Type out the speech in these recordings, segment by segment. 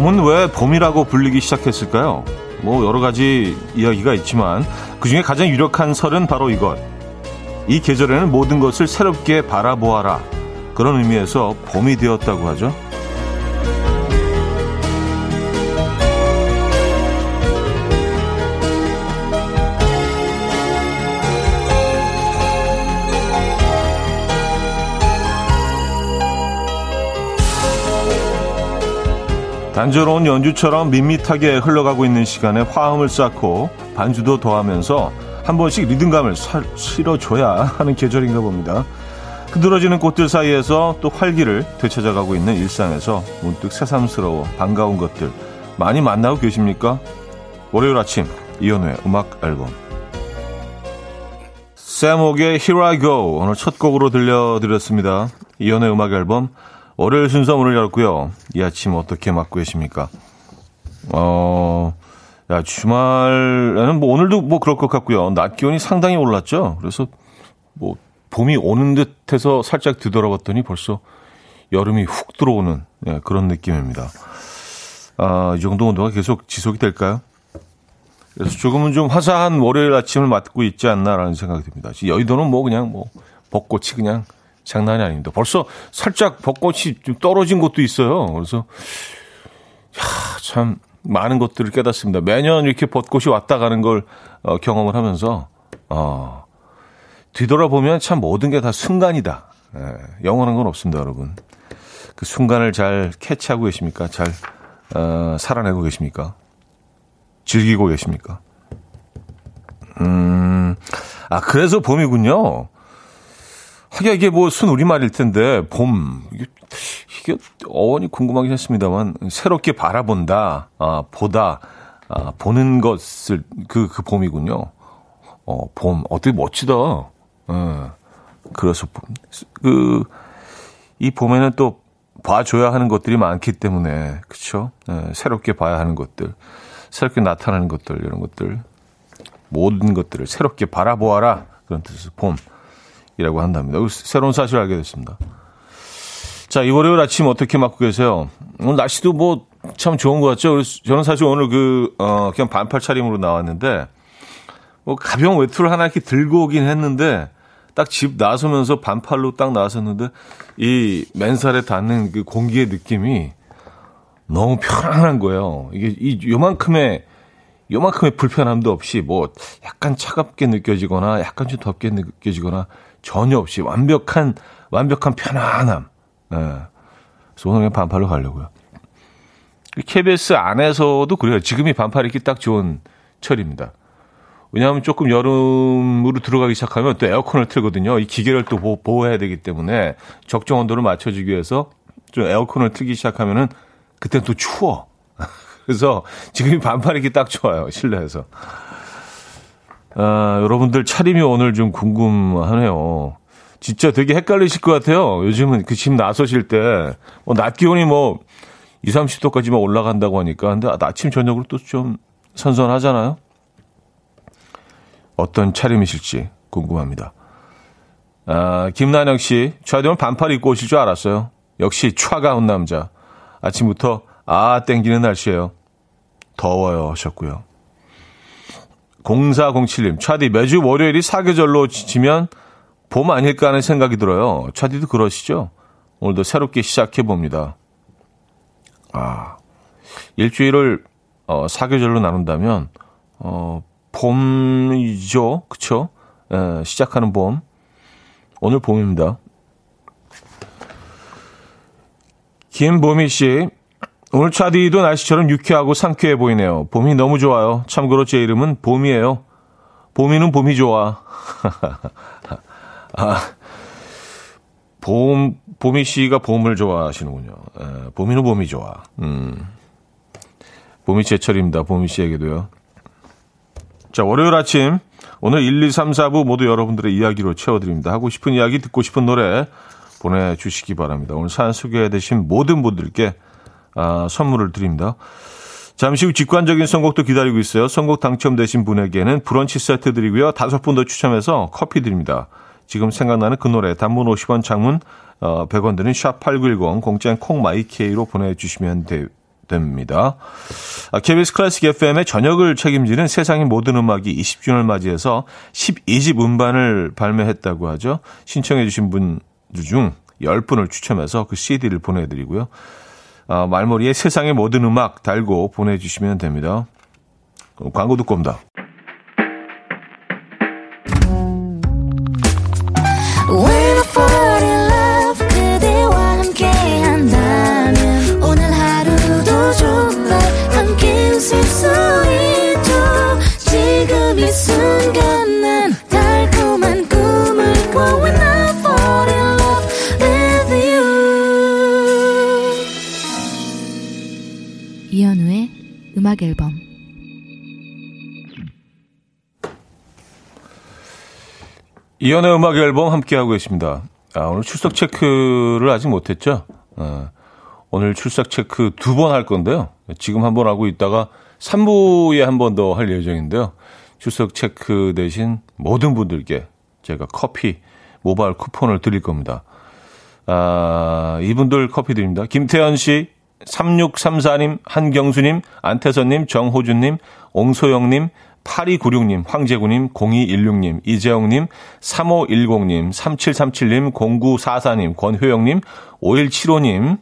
봄은 왜 봄이라고 불리기 시작했을까요? 뭐 여러 가지 이야기가 있지만 그 중에 가장 유력한 설은 바로 이것. 이 계절에는 모든 것을 새롭게 바라보아라. 그런 의미에서 봄이 되었다고 하죠. 단조로운 연주처럼 밋밋하게 흘러가고 있는 시간에 화음을 쌓고 반주도 더하면서 한 번씩 리듬감을 사, 실어줘야 하는 계절인가 봅니다. 흐드러지는 꽃들 사이에서 또 활기를 되찾아가고 있는 일상에서 문득 새삼스러워 반가운 것들 많이 만나고 계십니까? 월요일 아침 이연우의 음악 앨범 샘옥의 Here I Go 오늘 첫 곡으로 들려드렸습니다. 이연우의 음악 앨범 월요일 순서 문을 열었고요. 이 아침 어떻게 맞고 계십니까? 어, 야, 주말에는 뭐 오늘도 뭐 그럴 것 같고요. 낮 기온이 상당히 올랐죠. 그래서 뭐 봄이 오는 듯 해서 살짝 뒤돌아봤더니 벌써 여름이 훅 들어오는 예, 그런 느낌입니다. 아, 이 정도 온도가 계속 지속이 될까요? 그래서 조금은 좀 화사한 월요일 아침을 맞고 있지 않나라는 생각이 듭니다. 여의도는 뭐 그냥 뭐 벚꽃이 그냥 장난이 아닙니다. 벌써 살짝 벚꽃이 좀 떨어진 곳도 있어요. 그래서 야, 참 많은 것들을 깨닫습니다. 매년 이렇게 벚꽃이 왔다 가는 걸 어, 경험을 하면서 어, 뒤돌아보면 참 모든 게 다 순간이다. 예, 영원한 건 없습니다, 여러분. 그 순간을 잘 캐치하고 계십니까? 잘 어, 살아내고 계십니까? 즐기고 계십니까? 음, 아 그래서 봄이군요. 하긴 이게 뭐 순 우리말일 텐데 봄 이게, 이게 어원이 궁금하긴 했습니다만 새롭게 바라본다, 아, 보다, 아, 보는 것을 그, 그 봄이군요. 어, 봄 어떻게 멋지다. 예. 그래서 그 이 봄에는 또 봐줘야 하는 것들이 많기 때문에 그렇죠. 예, 새롭게 봐야 하는 것들, 새롭게 나타나는 것들 이런 것들 모든 것들을 새롭게 바라보아라 그런 뜻에서 봄. 이라고 한답니다. 새로운 사실을 알게 됐습니다. 자, 이 월요일 아침 어떻게 맞고 계세요? 오늘 날씨도 뭐 참 좋은 것 같죠? 저는 사실 오늘 그, 어, 그냥 반팔 차림으로 나왔는데, 뭐 가벼운 외투를 하나 이렇게 들고 오긴 했는데, 딱 집 나서면서 반팔로 딱 나왔었는데, 이 맨살에 닿는 그 공기의 느낌이 너무 편안한 거예요. 이게 이 요만큼의 요만큼의 불편함도 없이 뭐 약간 차갑게 느껴지거나 약간 좀 덥게 느껴지거나 전혀 없이 완벽한 완벽한 편안함. 예. 그래서 오늘 그냥 반팔로 가려고요. KBS 안에서도 그래요. 지금이 반팔 입기 딱 좋은 철입니다. 왜냐하면 조금 여름으로 들어가기 시작하면 또 에어컨을 틀거든요. 이 기계를 또 보호 해야 되기 때문에 적정 온도를 맞춰주기 위해서 좀 에어컨을 틀기 시작하면은 그때는 또 추워. 그래서 지금이 반팔 입기 딱 좋아요. 실내에서. 아, 여러분들 차림이 오늘 좀 궁금하네요. 진짜 되게 헷갈리실 것 같아요. 요즘은 그 집 나서실 때, 뭐, 낮 기온이 뭐, 20, 30도까지 만 올라간다고 하니까. 근데 아침, 저녁으로 또 좀 선선하잖아요? 어떤 차림이실지 궁금합니다. 아, 김난영 씨, 저희들은 반팔 입고 오실 줄 알았어요. 역시 차가운 남자. 아침부터 아, 땡기는 날씨예요. 더워요 하셨고요. 0407님, 차디 매주 월요일이 사계절로 지치면 봄 아닐까 하는 생각이 들어요. 차디도 그러시죠? 오늘도 새롭게 시작해 봅니다. 아, 일주일을 어, 사계절로 나눈다면 어, 봄이죠, 그쵸? 에, 시작하는 봄. 오늘 봄입니다. 김보미 씨, 오늘 차디도 날씨처럼 유쾌하고 상쾌해 보이네요. 봄이 너무 좋아요. 참고로 제 이름은 봄이에요. 봄이는 봄이 좋아. 아, 봄, 봄이 씨가 봄을 좋아하시는군요. 에, 봄이는 봄이 좋아. 음. 봄이 제철입니다. 봄이 씨에게도요. 자, 월요일 아침. 오늘 1, 2, 3, 4부 모두 여러분들의 이야기로 채워드립니다. 하고 싶은 이야기, 듣고 싶은 노래 보내주시기 바랍니다. 오늘 사연 소개되신 모든 분들께 아, 선물을 드립니다. 잠시 후 직관적인 선곡도 기다리고 있어요. 선곡 당첨되신 분에게는 브런치 세트 드리고요. 다섯 분 더 추첨해서 커피 드립니다. 지금 생각나는 그 노래 단문 50원 장문 어, 100원 드는 샵8910 공짜인 콩마이케이로 보내주시면 되, 됩니다. KBS 클래식 FM의 저녁을 책임지는 세상의 모든 음악이 20주년을 맞이해서 12집 음반을 발매했다고 하죠. 신청해 주신 분들 중 10분을 추첨해서 그 CD를 보내드리고요. 아, 말머리에 세상의 모든 음악 달고 보내주시면 됩니다. 광고 듣고 옵니다. 음악 앨범 이연의 음악 앨범 함께하고 계십니다. 아, 오늘 출석 체크를 아직 못했죠? 아, 오늘 출석 체크 두 번 할 건데요. 지금 한 번 하고 있다가 3부에 한 번 더 할 예정인데요. 출석 체크 대신 모든 분들께 제가 커피 모바일 쿠폰을 드릴 겁니다. 아, 이분들 커피 드립니다. 김태현 씨, 3634님, 한경수님, 안태선님, 정호준님, 옹소영님, 8296님, 황재구님, 0216님, 이재영님, 3510님, 3737님, 0944님, 권효영님, 5175님,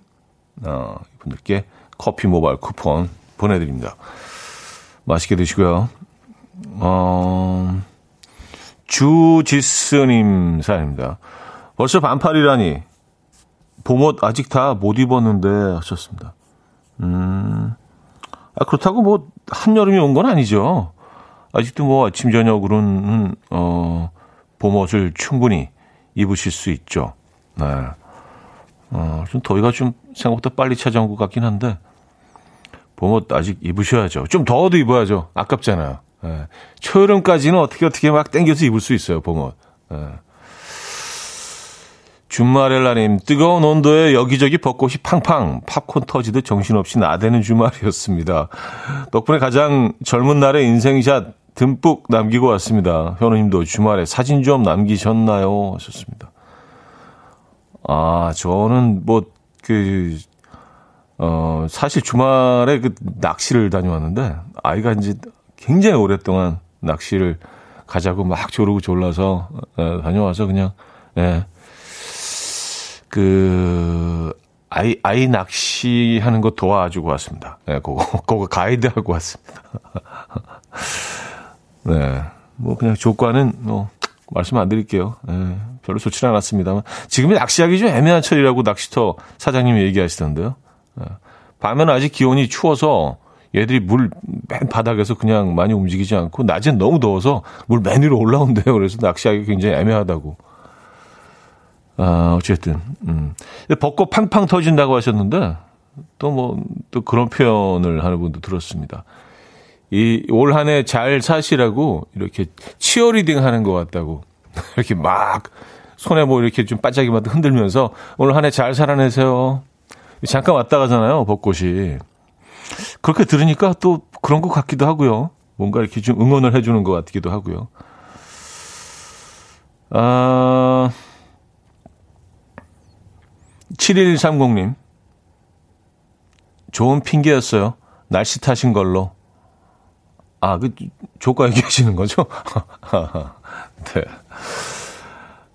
어, 이분들께 커피 모바일 쿠폰 보내드립니다. 맛있게 드시고요. 어, 주지스님 사연입니다. 벌써 반팔이라니 봄옷 아직 다 못 입었는데 하셨습니다. 음, 아, 그렇다고 뭐 한여름이 온 건 아니죠. 아직도 뭐 아침 저녁으로는 어, 봄옷을 충분히 입으실 수 있죠. 네. 어, 좀 더위가 좀 생각보다 빨리 찾아온 것 같긴 한데 봄옷 아직 입으셔야죠. 좀 더워도 입어야죠. 아깝잖아요. 네. 초여름까지는 어떻게 어떻게 막 땡겨서 입을 수 있어요. 봄옷. 네. 주말엘라님, 뜨거운 온도에 여기저기 벚꽃이 팡팡, 팝콘 터지듯 정신없이 나대는 주말이었습니다. 덕분에 가장 젊은 날의 인생샷 듬뿍 남기고 왔습니다. 현우님도 주말에 사진 좀 남기셨나요? 하셨습니다. 아, 저는 뭐, 그, 어, 사실 주말에 그 낚시를 다녀왔는데, 아이가 이제 굉장히 오랫동안 낚시를 가자고 막 조르고 졸라서, 에, 다녀와서 그냥, 예. 그, 아이, 아이 낚시하는 거 도와주고 왔습니다. 네, 그거, 그거 가이드하고 왔습니다. 네. 뭐, 그냥 조과는, 뭐, 말씀 안 드릴게요. 네, 별로 좋지는 않았습니다만. 지금이 낚시하기 좀 애매한 철이라고 낚시터 사장님이 얘기하시던데요. 네. 밤에는 아직 기온이 추워서 얘들이 물 맨 바닥에서 그냥 많이 움직이지 않고, 낮엔 너무 더워서 물 맨 위로 올라온대요. 그래서 낚시하기 굉장히 애매하다고. 아, 어쨌든, 음. 벚꽃 팡팡 터진다고 하셨는데, 또 뭐, 또 그런 표현을 하는 분도 들었습니다. 이, 올 한 해 잘 사시라고, 이렇게 치어리딩 하는 것 같다고. 이렇게 막, 손에 뭐 이렇게 좀 반짝이만 흔들면서, 오늘 한 해 잘 살아내세요. 잠깐 왔다 가잖아요, 벚꽃이. 그렇게 들으니까 또 그런 것 같기도 하고요. 뭔가 이렇게 좀 응원을 해주는 것 같기도 하고요. 아, 7130님. 좋은 핑계였어요. 날씨 탓인 걸로. 아, 그, 조과 얘기하시는 거죠? 네.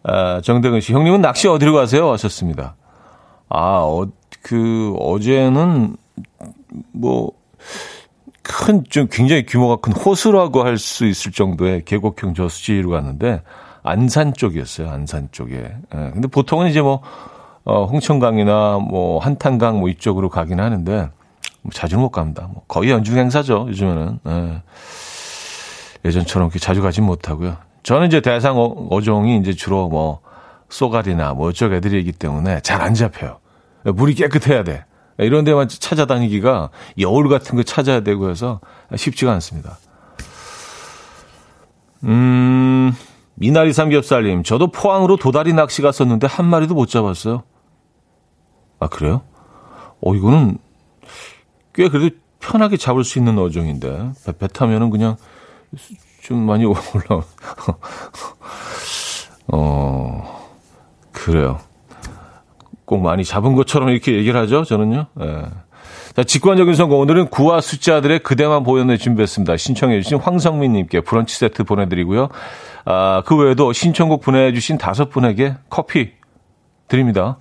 아, 정대근 씨, 형님은 낚시 어디로 가세요? 하셨습니다. 아, 어, 그, 어제는, 뭐, 큰, 좀 굉장히 규모가 큰 호수라고 할 수 있을 정도의 계곡형 저수지로 갔는데, 안산 쪽이었어요, 안산 쪽에. 예, 근데 보통은 이제 뭐, 어, 홍천강이나 뭐 한탄강 뭐 이쪽으로 가긴 하는데 뭐 자주는 못 갑니다. 뭐 거의 연중 행사죠 요즘에는. 예. 예전처럼 그렇게 자주 가진 못하고요. 저는 이제 대상 어, 종이 이제 주로 뭐 쏘가리나 뭐 이쪽 애들이기 때문에 잘 안 잡혀요. 물이 깨끗해야 돼. 이런 데만 찾아다니기가 여울 같은 거 찾아야 되고 해서 쉽지가 않습니다. 음, 미나리 삼겹살님, 저도 포항으로 도다리 낚시 갔었는데 한 마리도 못 잡았어요. 아, 그래요? 어, 이거는 꽤 그래도 편하게 잡을 수 있는 어종인데. 배, 배 타면은 그냥 좀 많이 올라오. 어, 그래요. 꼭 많이 잡은 것처럼 이렇게 얘기를 하죠, 저는요. 예. 자, 직관적인 선거. 오늘은 구와 숫자들의 그대만 보였네 준비했습니다. 신청해주신 황성민님께 브런치 세트 보내드리고요. 아, 그 외에도 신청곡 보내주신 다섯 분에게 커피 드립니다.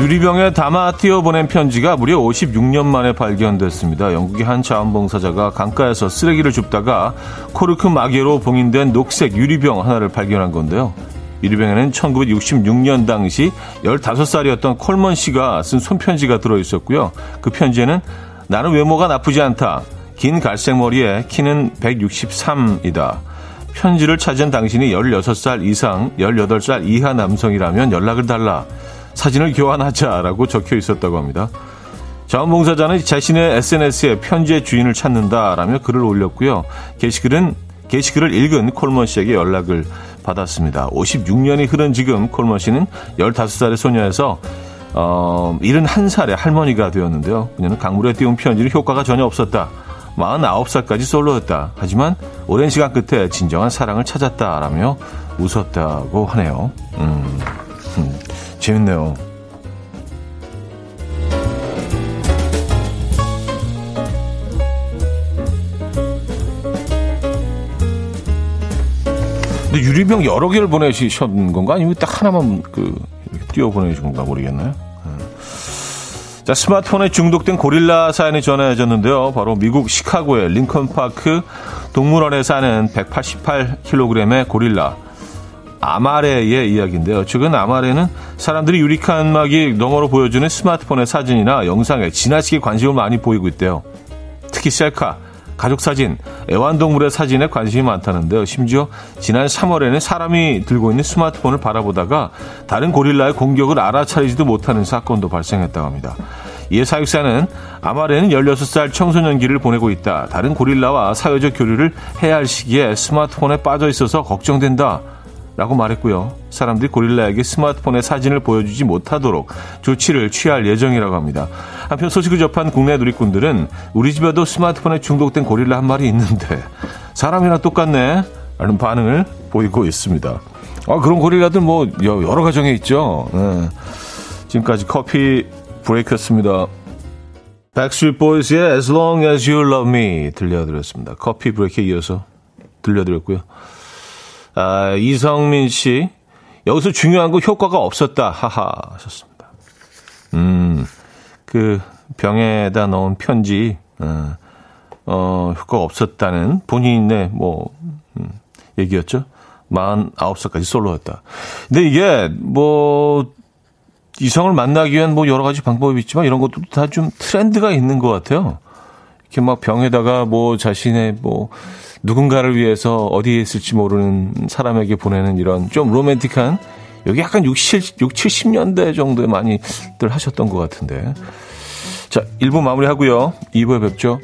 유리병에 담아 띄어보낸 편지가 무려 56년 만에 발견됐습니다. 영국의 한 자원봉사자가 강가에서 쓰레기를 줍다가 코르크 마개로 봉인된 녹색 유리병 하나를 발견한 건데요. 유리병에는 1966년 당시 15살이었던 콜먼 씨가 쓴 손편지가 들어있었고요. 그 편지에는 나는 외모가 나쁘지 않다. 긴 갈색 머리에 키는 163이다. 편지를 찾은 당신이 16살 이상, 18살 이하 남성이라면 연락을 달라. 사진을 교환하자라고 적혀 있었다고 합니다. 자원봉사자는 자신의 SNS에 편지의 주인을 찾는다라며 글을 올렸고요. 게시글은 게시글을 읽은 콜먼 씨에게 연락을 받았습니다. 56년이 흐른 지금 콜먼 씨는 15살의 소녀에서 어, 71살의 할머니가 되었는데요. 그녀는 강물에 띄운 편지는 효과가 전혀 없었다. 49살까지 솔로였다. 하지만 오랜 시간 끝에 진정한 사랑을 찾았다라며 웃었다고 하네요. 음, 음 재밌네요. 근데 유리병 여러 개를 보내주신 건가? 아니면 딱 하나만 그 띄워 보내주신 건가 모르겠네요. 네. 자, 스마트폰에 중독된 고릴라 사연이 전해졌는데요. 바로 미국 시카고의 링컨파크 동물원에 사는 188kg의 고릴라 아마레의 이야기인데요. 최근 아마레는 사람들이 유리칸 막이 너머로 보여주는 스마트폰의 사진이나 영상에 지나치게 관심을 많이 보이고 있대요. 특히 셀카, 가족 사진, 애완동물의 사진에 관심이 많다는데요. 심지어 지난 3월에는 사람이 들고 있는 스마트폰을 바라보다가 다른 고릴라의 공격을 알아차리지도 못하는 사건도 발생했다고 합니다. 이에 사육사는 아마레는 16살 청소년기를 보내고 있다. 다른 고릴라와 사회적 교류를 해야 할 시기에 스마트폰에 빠져 있어서 걱정된다. 라고 말했고요. 사람들이 고릴라에게 스마트폰의 사진을 보여주지 못하도록 조치를 취할 예정이라고 합니다. 한편 소식을 접한 국내 누리꾼들은 우리 집에도 스마트폰에 중독된 고릴라 한 마리 있는데 사람이랑 똑같네 라는 반응을 보이고 있습니다. 아, 그런 고릴라들 뭐 여러 가정에 있죠. 네. 지금까지 coffee break였습니다. 백스트리트 보이스의 As Long As You Love Me 들려드렸습니다. coffee break에 이어서 들려드렸고요. 아, 이성민 씨, 여기서 중요한 거 효과가 없었다. 하하 하셨습니다. 음, 그 병에다 넣은 편지, 어, 어 효과가 없었다는 본인의 뭐, 음, 얘기였죠. 49살까지 솔로였다. 근데 이게 뭐, 이성을 만나기 위한 뭐 여러 가지 방법이 있지만 이런 것도 다 좀 트렌드가 있는 것 같아요. 이렇게 막 병에다가 뭐 자신의 뭐, 누군가를 위해서 어디에 있을지 모르는 사람에게 보내는 이런 좀 로맨틱한 여기 약간 60, 60 70년대 정도에 많이들 하셨던 것 같은데. 자, 1부 마무리하고요. 2부에 뵙죠.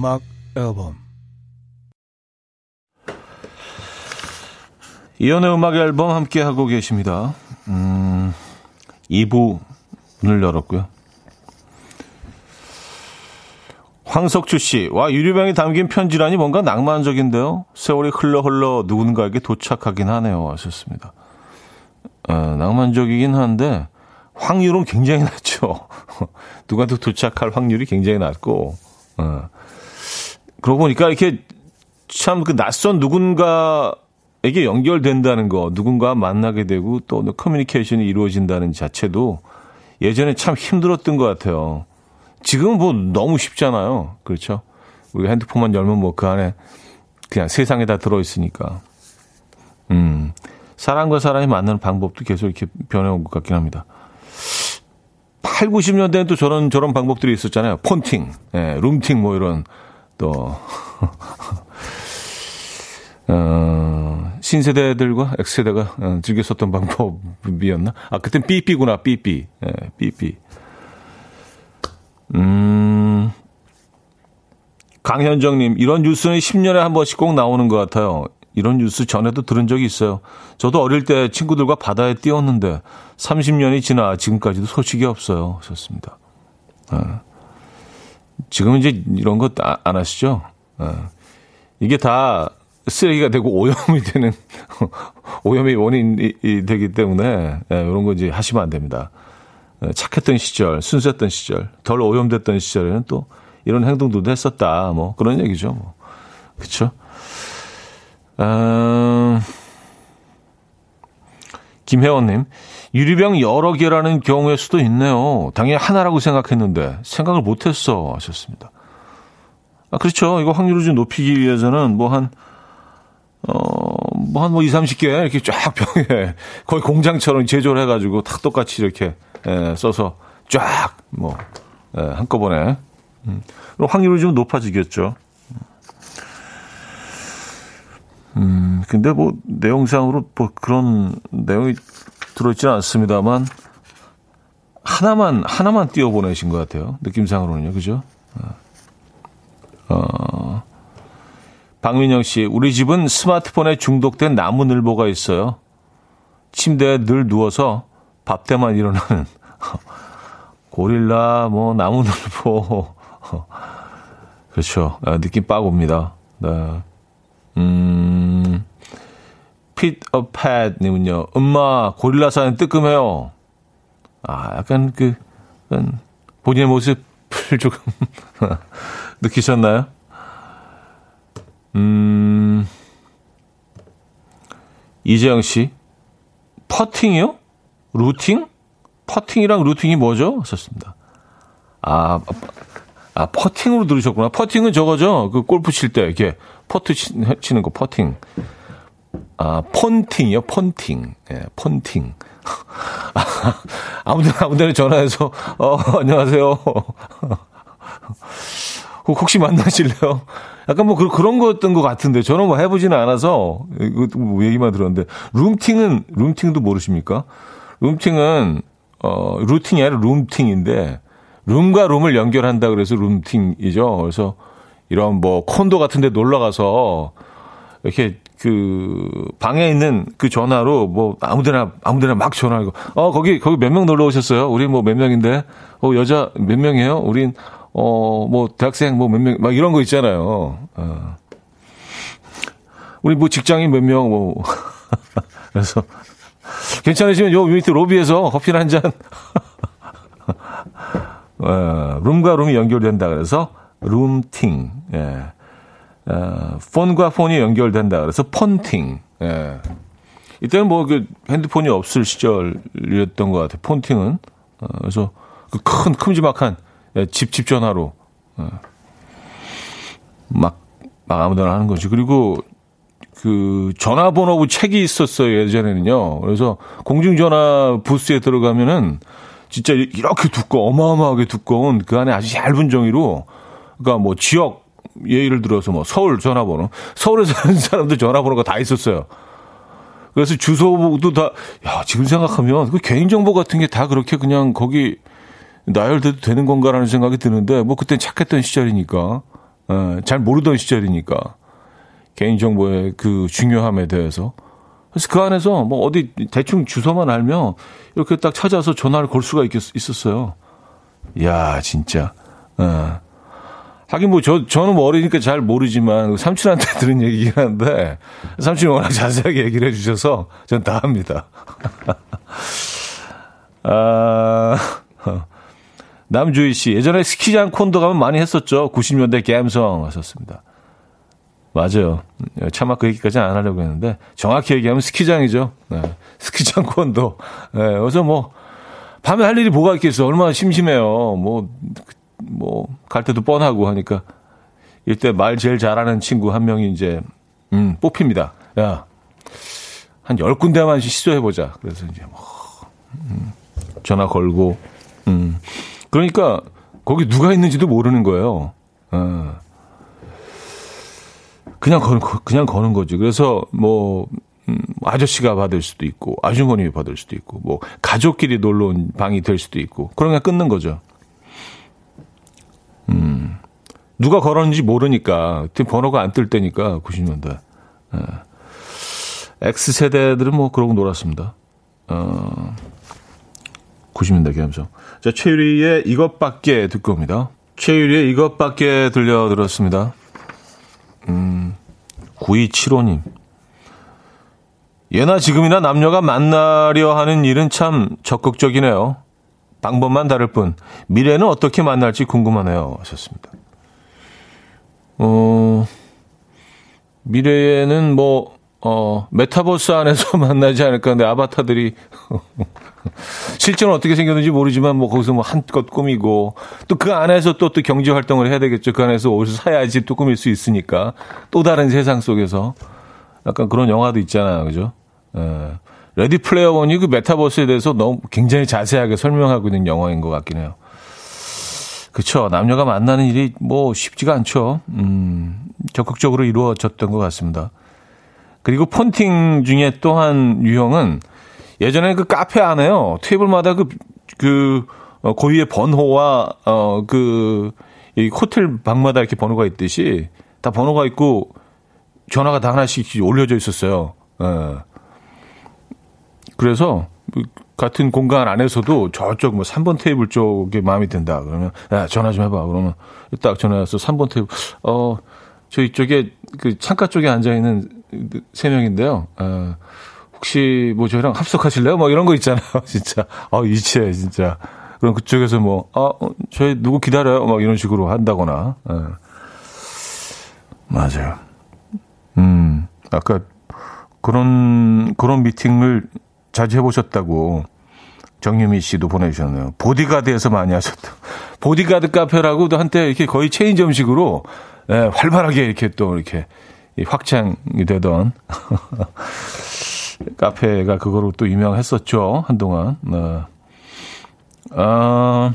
음악 앨범 이연의 음악 앨범 함께 하고 계십니다. 음, 2부 문을 열었고요. 황석주 씨, 와, 유리병에 담긴 편지라니 뭔가 낭만적인데요? 세월이 흘러 흘러 누군가에게 도착하긴 하네요. 하셨습니다. 어, 낭만적이긴 한데, 확률은 굉장히 낮죠. 누구한테 도착할 확률이 굉장히 낮고, 어, 그러고 보니까 이렇게 참 그 낯선 누군가에게 연결된다는 거, 누군가 만나게 되고 또 커뮤니케이션이 이루어진다는 자체도 예전에 참 힘들었던 것 같아요. 지금은 뭐 너무 쉽잖아요. 그렇죠? 우리 핸드폰만 열면 뭐 그 안에 그냥 세상에 다 들어있으니까. 음, 사람과 사람이 만나는 방법도 계속 이렇게 변해온 것 같긴 합니다. 8, 90년대엔 또 저런, 저런 방법들이 있었잖아요. 폰팅, 예, 룸팅 뭐 이런, 또, 어, 신세대들과 X세대가 어, 즐겨 썼던 방법이었나? 아, 그땐 삐삐구나, 삐삐. 예, 삐삐. 음, 강현정님, 이런 뉴스는 10년에 한 번씩 꼭 나오는 것 같아요. 이런 뉴스 전에도 들은 적이 있어요. 저도 어릴 때 친구들과 바다에 뛰었는데 30년이 지나 지금까지도 소식이 없어요. 하셨습니다. 어. 지금은 이제 이런 것 안 하시죠? 어. 이게 다 쓰레기가 되고 오염이 되는 오염의 원인이 되기 때문에 예, 이런 거 이제 하시면 안 됩니다. 예, 착했던 시절, 순수했던 시절, 덜 오염됐던 시절에는 또 이런 행동도 했었다. 뭐 그런 얘기죠. 뭐. 그렇죠? 아, 김혜원님, 유리병 여러 개라는 경우의 수도 있네요. 당연히 하나라고 생각했는데 생각을 못했어 하셨습니다. 아 그렇죠. 이거 확률을 좀 높이기 위해서는 뭐 한 어, 뭐 한 뭐 2, 30개 이렇게 쫙 병에 거의 공장처럼 제조를 해가지고 탁 똑같이 이렇게 예, 써서 쫙 뭐, 예, 한꺼번에. 음, 확률이 좀 높아지겠죠. 음, 근데 뭐 내용상으로 뭐 그런 내용이 들어있지는 않습니다만 하나만 하나만 띄워보내신 것 같아요. 느낌상으로는요, 그죠? 어, 어, 박민영 씨, 우리 집은 스마트폰에 중독된 나무늘보가 있어요. 침대에 늘 누워서 밥 때만 일어나는 고릴라, 뭐 나무늘보, 그렇죠. 아, 느낌 빡 옵니다. 네. 음, 핏어팻님은요, 엄마, 고릴라 사연 뜨끔해요. 아, 약간 그, 약간 본인의 모습을 조금 느끼셨나요? 음, 이재영 씨, 퍼팅이요? 루팅? 퍼팅이랑 루팅이 뭐죠? 썼습니다. 아, 아, 퍼팅으로 들으셨구나. 퍼팅은 저거죠. 그 골프 칠 때 이렇게 퍼트 치는 거 퍼팅. 아, 폰팅이요, 폰팅. 예, 폰팅. 아무데나 아무데나 전화해서 어, 안녕하세요. 혹시 만나실래요? 약간 뭐 그런 거였던 것 같은데 저는 뭐 해보지는 않아서 뭐 얘기만 들었는데 룸팅은 룸팅도 모르십니까? 룸팅은 어 루팅이 아니라 룸팅인데 룸과 룸을 연결한다 그래서 룸팅이죠. 그래서 이런 뭐 콘도 같은 데 놀러 가서 이렇게 그 방에 있는 그 전화로 뭐 아무데나 아무데나 막 전화하고 어 거기 거기 몇 명 놀러 오셨어요? 우리 뭐 몇 명인데 어 여자 몇 명이에요? 우린 어 뭐 대학생 뭐 몇 명 막 이런 거 있잖아요. 어. 우리 뭐 직장인 몇 명 뭐 그래서 괜찮으시면 요 밑에 로비에서 커피 한 잔. 어, 룸과 룸이 연결된다 그래서 룸팅. 예. 어, 폰과 폰이 연결된다 그래서 폰팅. 예. 이때는 뭐 그 핸드폰이 없을 시절이었던 것 같아요. 폰팅은. 어, 그래서 그 큰 큼지막한 예, 집, 집 전화로 예. 막, 막 아무데나 하는 거지. 그리고 그 전화번호부 책이 있었어요 예전에는요. 그래서 공중전화 부스에 들어가면은 진짜 이렇게 두꺼 어마어마하게 두꺼운 그 안에 아주 얇은 종이로 그러니까 뭐 지역 예를 들어서 뭐 서울 전화번호 서울에 사는 사람들 전화번호가 다 있었어요. 그래서 주소도 다, 야, 지금 생각하면 그 개인정보 같은 게 다 그렇게 그냥 거기 나열돼도 되는 건가라는 생각이 드는데 뭐 그땐 착했던 시절이니까, 에, 잘 모르던 시절이니까. 개인정보의 그 중요함에 대해서. 그래서 그 안에서 뭐 어디 대충 주소만 알면 이렇게 딱 찾아서 전화를 걸 수가 있, 있었어요. 야 진짜. 어. 하긴 뭐 저, 저는 뭐 어리니까 잘 모르지만 삼촌한테 들은 얘기긴 한데 삼촌이 워낙 자세하게 얘기를 해주셔서 전 다 합니다. 아, 남주희 씨, 예전에 스키장 콘도 가면 많이 했었죠. 90년대 갬성 하셨습니다. 맞아요. 차마 그 얘기까지는 안 하려고 했는데 정확히 얘기하면 스키장이죠. 네. 스키장 콘도. 네. 그래서 뭐 밤에 할 일이 뭐가 있겠어. 얼마나 심심해요. 뭐 뭐, 갈 때도 뻔하고 하니까, 이때 말 제일 잘하는 친구 한 명이 이제, 음, 뽑힙니다. 야, 한열 군데만 시도해 보자. 그래서 이제 뭐, 음, 전화 걸고, 음. 그러니까, 거기 누가 있는지도 모르는 거예요. 어. 그냥 거는, 그냥 거는 거지. 그래서 뭐, 음, 아저씨가 받을 수도 있고, 아주머님이 받을 수도 있고, 뭐, 가족끼리 놀러 온 방이 될 수도 있고, 그러면 끊는 거죠. 음, 누가 걸었는지 모르니까, 번호가 안 뜰 때니까, 90년대. 예. X세대들은 뭐, 그러고 놀았습니다. 어, 90년대 감성. 자, 최유리의 이것밖에 듣고 옵니다. 최유리의 이것밖에 들려들었습니다. 음, 9275님. 예나 지금이나 남녀가 만나려 하는 일은 참 적극적이네요. 방법만 다를 뿐 미래는 어떻게 만날지 궁금하네요. 하셨습니다. 어, 미래에는 뭐, 어, 메타버스 안에서 만나지 않을까 하는데 아바타들이 실제로 어떻게 생겼는지 모르지만 뭐 거기서 뭐 한껏 꾸미고 또 그 안에서 또 또 경제 활동을 해야 되겠죠. 그 안에서 옷을 사야지 또 꾸밀 수 있으니까 또 다른 세상 속에서 약간 그런 영화도 있잖아요. 그죠? 예. Ready Player One이 그 메타버스에 대해서 너무 굉장히 자세하게 설명하고 있는 영화인 것 같긴 해요. 그쵸. 남녀가 만나는 일이 뭐 쉽지가 않죠. 음, 적극적으로 이루어졌던 것 같습니다. 그리고 폰팅 중에 또한 유형은 예전에 그 카페 안에요. 테이블마다 그, 그, 어, 고유의 번호와, 어, 그, 이 호텔 방마다 이렇게 번호가 있듯이 다 번호가 있고 전화가 다 하나씩 올려져 있었어요. 예. 그래서 같은 공간 안에서도 저쪽 뭐 3번 테이블 쪽에 마음이 든다. 그러면 야, 전화 좀 해봐. 그러면 딱 전화해서 3번 테이블, 어, 저 이쪽에 그 창가 쪽에 앉아 있는 세 명인데요. 어, 혹시 뭐 저희랑 합석하실래요? 뭐 이런 거 있잖아요. 진짜. 아, 이치해, 진짜. 그럼 그쪽에서 뭐, 아, 어, 저희 누구 기다려요? 막 이런 식으로 한다거나. 예. 맞아요. 음, 아까 그런, 그런 미팅을 자주 해보셨다고 정유미 씨도 보내주셨네요. 보디가드에서 많이 하셨다. 보디가드 카페라고도 한때 이렇게 거의 체인점식으로 예, 활발하게 이렇게 또 이렇게 확장이 되던 카페가 그거로 또 유명했었죠. 한동안. 네. 아,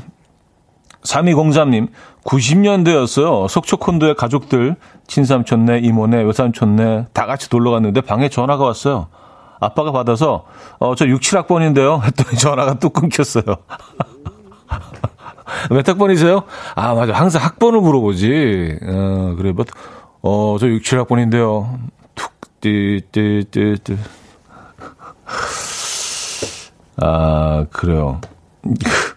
3203님, 90년대였어요. 속초 콘도의 가족들, 친삼촌네, 이모네, 외삼촌네 다 같이 놀러 갔는데 방에 전화가 왔어요. 아빠가 받아서 어, 저 6, 7학번인데요. 했더니 전화가 또 끊겼어요. 몇 학번이세요? 아, 맞아. 항상 학번을 물어보지. 어, 그래. 뭐, 어, 저 6, 7학번인데요. 툭, 띠, 띠, 띠, 띠. 아, 그래요.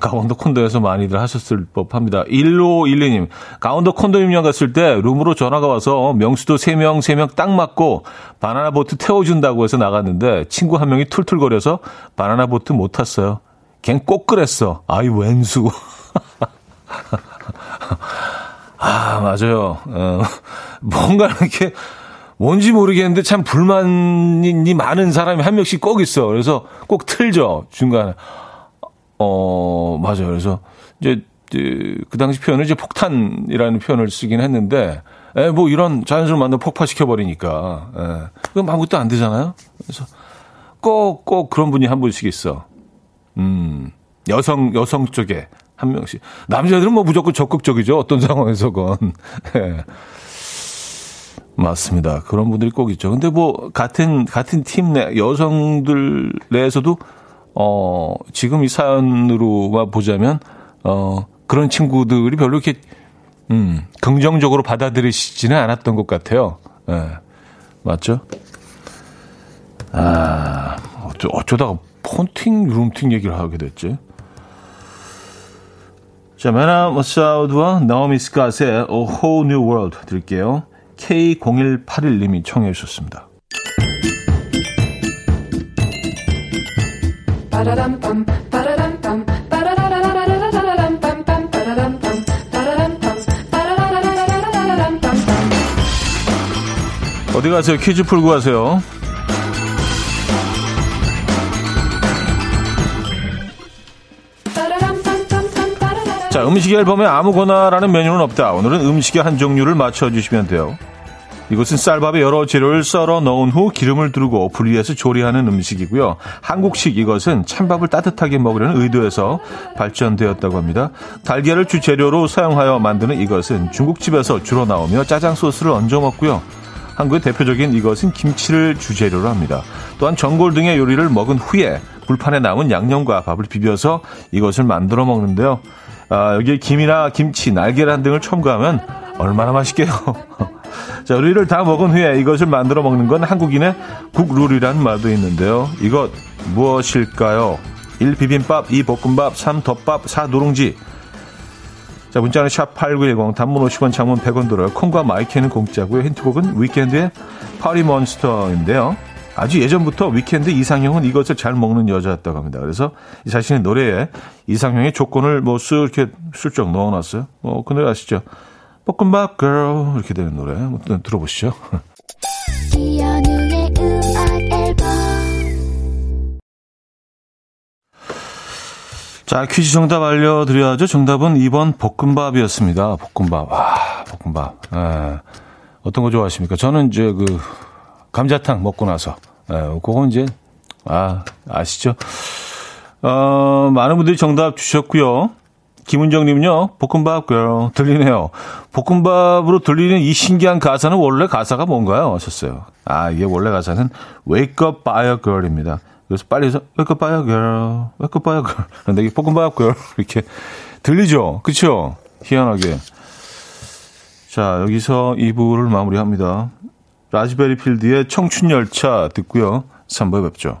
강원도 콘도에서 많이들 하셨을 법합니다. 1512님, 강원도 콘도임령 갔을 때 룸으로 전화가 와서 명수도 3명, 3명 딱 맞고 바나나 보트 태워준다고 해서 나갔는데 친구 한 명이 툴툴거려서 바나나 보트 못 탔어요. 걘 꼭 그랬어. 아이, 웬수. 아, 맞아요. 어, 뭔가 이렇게 뭔지 모르겠는데 참 불만이 많은 사람이 한 명씩 꼭 있어. 그래서 꼭 틀죠. 중간에. 어, 맞아요. 그래서 이제 그 당시 표현을 이제 폭탄이라는 표현을 쓰긴 했는데, 에, 뭐 이런 자연스러운 만남 폭파시켜 버리니까, 에, 그럼 아무것도 안 되잖아요. 그래서 꼭, 꼭 그런 분이 한 분씩 있어. 음, 여성, 여성 쪽에 한 명씩. 남자들은 뭐 무조건 적극적이죠. 어떤 상황에서건. 예. 맞습니다. 그런 분들이 꼭 있죠. 근데 뭐, 같은, 같은 팀 내, 여성들 내에서도 어, 지금 이 사연으로만 보자면, 어, 그런 친구들이 별로 이렇게, 음, 긍정적으로 받아들이시지는 않았던 것 같아요. 예. 네. 맞죠? 아, 어쩌, 어쩌다가 폰팅, 룸팅 얘기를 하게 됐지? 자, 메나 머사우드와 나오미 스캇의 A Whole New World 들을게요. K0181님이 청해 주셨습니다. 어디 가세요? 퀴즈 풀고 가세요. 자, 음식 앨범에 아무거나라는 메뉴는 없다. 오늘은 음식의 한 종류를 맞춰주시면 돼요. 이것은 쌀밥에 여러 재료를 썰어 넣은 후 기름을 두르고 분리해서 조리하는 음식이고요. 한국식 이것은 찬밥을 따뜻하게 먹으려는 의도에서 발전되었다고 합니다. 달걀을 주재료로 사용하여 만드는 이것은 중국집에서 주로 나오며 짜장 소스를 얹어 먹고요. 한국의 대표적인 이것은 김치를 주재료로 합니다. 또한 전골 등의 요리를 먹은 후에 불판에 남은 양념과 밥을 비벼서 이것을 만들어 먹는데요. 아, 여기에 김이나 김치, 날계란 등을 첨가하면 얼마나 맛있게요. 자, 요리를 다 먹은 후에 이것을 만들어 먹는 건 한국인의 국룰이란 말도 있는데요. 이것 무엇일까요? 1. 비빔밥, 2. 볶음밥, 3. 덮밥, 4. 누룽지. 자, 문자는 샵8910, 단문 50원, 장문 100원 들어요. 콩과 마이크는 공짜고요. 힌트곡은 위켄드의 파리몬스터인데요. 아주 예전부터 위켄드 이상형은 이것을 잘 먹는 여자였다고 합니다. 그래서 자신의 노래에 이상형의 조건을 뭐 쓱 이렇게 슬쩍 넣어놨어요. 뭐, 그 노래 아시죠? 볶음밥 girl 이렇게 되는 노래 한번 들어보시죠. 자, 퀴즈 정답 알려드려야죠. 정답은 2번 볶음밥이었습니다. 볶음밥. 와, 볶음밥. 예. 어떤 거 좋아하십니까? 저는 이제 그, 감자탕 먹고 나서. 예, 그건 이제, 아, 아시죠? 어, 많은 분들이 정답 주셨고요. 김은정님은요, 볶음밥 girl 들리네요. 볶음밥으로 들리는 이 신기한 가사는 원래 가사가 뭔가요? 하셨어요. 아, 이게 원래 가사는 Wake up by a girl입니다. 그래서 빨리 해서 Wake up by a girl, Wake up by a girl. 그런데 이게 볶음밥 girl 이렇게 들리죠? 그쵸? 희한하게. 자, 여기서 2부를 마무리합니다. 라즈베리 필드의 청춘 열차 듣고요. 3부에 뵙죠.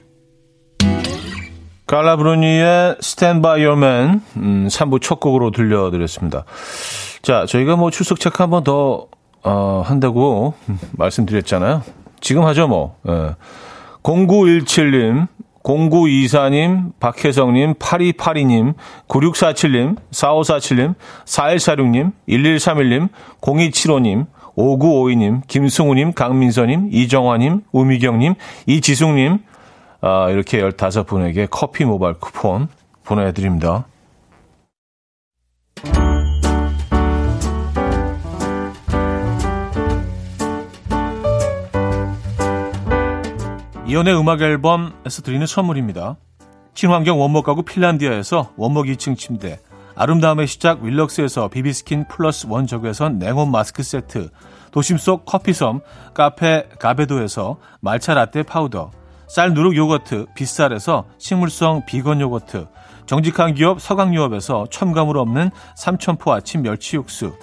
칼라브루니의 Stand By Your Man 음, 3부 첫 곡으로 들려드렸습니다. 자, 저희가 뭐 출석 체크 한번 더 어, 한다고 말씀드렸잖아요. 지금 하죠, 뭐. 예. 0917님, 0924님, 박혜성님, 8282님, 9647님, 4547님, 4146님, 1131님, 0275님, 5952님, 김승우님, 강민서님, 이정화님, 우미경님, 이지숙님, 아, 이렇게 15분에게 커피 모바일 쿠폰 보내드립니다. 이현우의 음악 앨범에서 드리는 선물입니다. 친환경 원목 가구 핀란디아에서 원목 2층 침대, 아름다움의 시작 윌럭스에서 비비스킨 플러스 원적외선 냉온 마스크 세트, 도심 속 커피섬 카페 가베도에서 말차 라떼 파우더, 쌀 누룩 요거트 빗살에서 식물성 비건 요거트 정직한 기업 서강유업에서 첨가물 없는 삼천포 아침 멸치 육수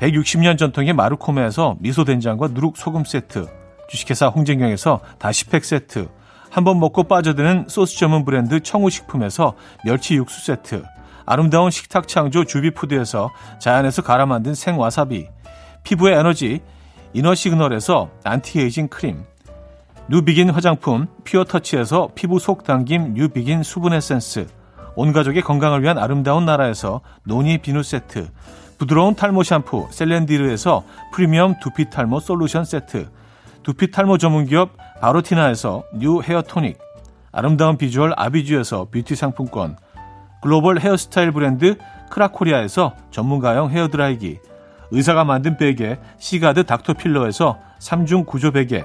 160년 전통의 마루코메에서 미소된장과 누룩 소금 세트 주식회사 홍진경에서 다시팩 세트 한 번 먹고 빠져드는 소스 전문 브랜드 청우식품에서 멸치 육수 세트 아름다운 식탁 창조 주비푸드에서 자연에서 갈아 만든 생와사비 피부의 에너지 이너시그널에서 안티에이징 크림 뉴비긴 화장품 피어터치에서 피부 속 당김 뉴비긴 수분 에센스 온 가족의 건강을 위한 아름다운 나라에서 노니 비누 세트 부드러운 탈모 샴푸 셀렌디르에서 프리미엄 두피 탈모 솔루션 세트 두피 탈모 전문 기업 바로티나에서 new 헤어 토닉 아름다운 비주얼 아비주에서 뷰티 상품권 글로벌 헤어스타일 브랜드 크라코리아에서 전문가용 헤어드라이기 의사가 만든 베개 시가드 닥터필러에서 3중 구조 베개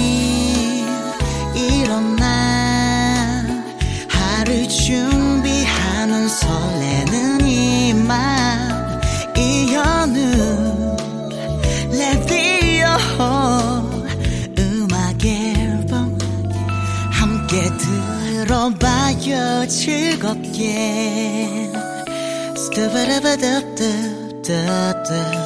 설레는 이말 이현우 레디오 음악 앨범 함께 들어봐요. 즐겁게. 스타바라바다다다다다다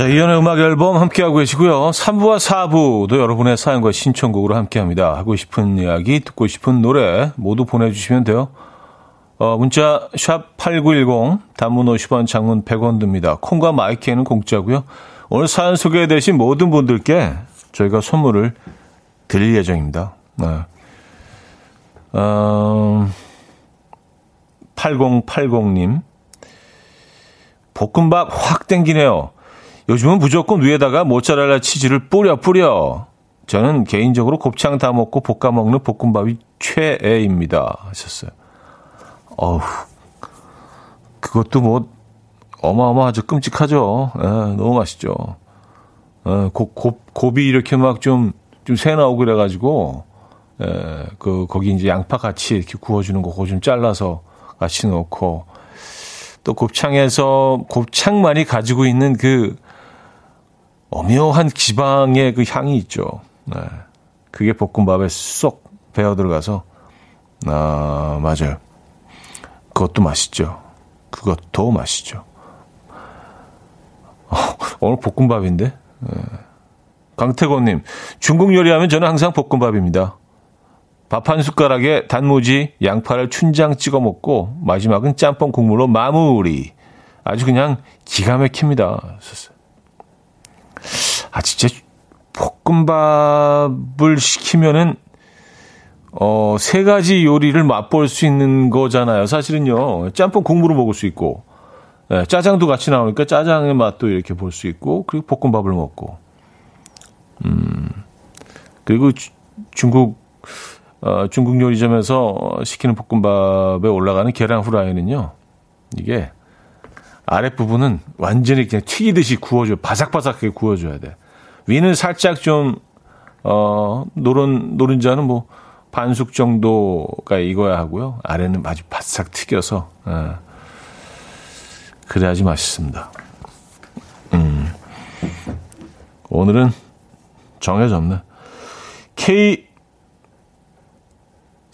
자, 이연의 음악 앨범 함께하고 계시고요. 3부와 4부도 여러분의 사연과 신청곡으로 함께합니다. 하고 싶은 이야기, 듣고 싶은 노래 모두 보내주시면 돼요. 어, 문자 샵 8910, 단문 50원, 장문 100원 듭니다. 콩과 마이키에는 공짜고요. 오늘 사연 소개되신 모든 분들께 저희가 선물을 드릴 예정입니다. 네. 어, 8080님. 볶음밥 확 땡기네요. 요즘은 무조건 위에다가 모짜렐라 치즈를 뿌려 뿌려. 저는 개인적으로 곱창 다 먹고 볶아 먹는 볶음밥이 최애입니다. 하셨어요. 어우, 그것도 뭐 어마어마하죠. 끔찍하죠. 예, 너무 맛있죠. 예, 고, 고, 고비 이렇게 막 좀, 좀 새 나오고 그래가지고, 예, 그, 거기 이제 양파 같이 이렇게 구워주는 거, 그거 좀 잘라서 같이 넣고, 또 곱창에서 곱창만이 가지고 있는 그 오묘한 지방의 그 향이 있죠. 네. 그게 볶음밥에 쏙 배어 들어가서, 아, 맞아요. 그것도 맛있죠. 그것도 맛있죠. 어, 오늘 볶음밥인데? 네. 강태곤님, 중국 요리하면 저는 항상 볶음밥입니다. 밥 한 숟가락에 단무지, 양파를 춘장 찍어 먹고 마지막은 짬뽕 국물로 마무리. 아주 그냥 기가 막힙니다. 아 진짜 볶음밥을 시키면은 어, 세 가지 요리를 맛볼 수 있는 거잖아요. 사실은요. 짬뽕 국물을 먹을 수 있고, 네, 짜장도 같이 나오니까 짜장의 맛도 이렇게 볼 수 있고, 그리고 볶음밥을 먹고. 음, 그리고 주, 중국, 어, 중국 요리점에서 시키는 볶음밥에 올라가는 계란 후라이는요. 이게 아랫부분은 완전히 그냥 튀기듯이 구워줘. 바삭바삭하게 구워줘야 돼. 위는 살짝 좀, 어, 노른, 노른자는 뭐, 반숙 정도가 익어야 하고요. 아래는 아주 바싹 튀겨서 예. 그래야지 맛있습니다. 음. 오늘은 정해졌네. K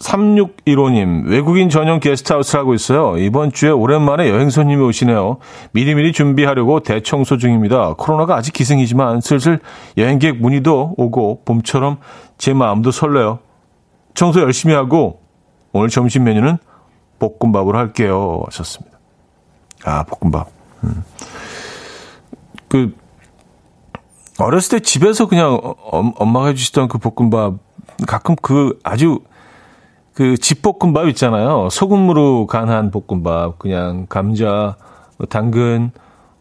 3615님, 외국인 전용 게스트하우스를 하고 있어요. 이번 주에 오랜만에 여행 손님이 오시네요. 미리미리 준비하려고 대청소 중입니다. 코로나가 아직 기승이지만 슬슬 여행객 문의도 오고 봄처럼 제 마음도 설레요. 청소 열심히 하고 오늘 점심 메뉴는 볶음밥으로 할게요. 하셨습니다. 아, 볶음밥. 음. 그, 어렸을 때 집에서 그냥 엄마가 해주시던 그 볶음밥, 가끔 그 아주 그 집볶음밥 있잖아요. 소금으로 간한 볶음밥, 그냥 감자, 뭐 당근,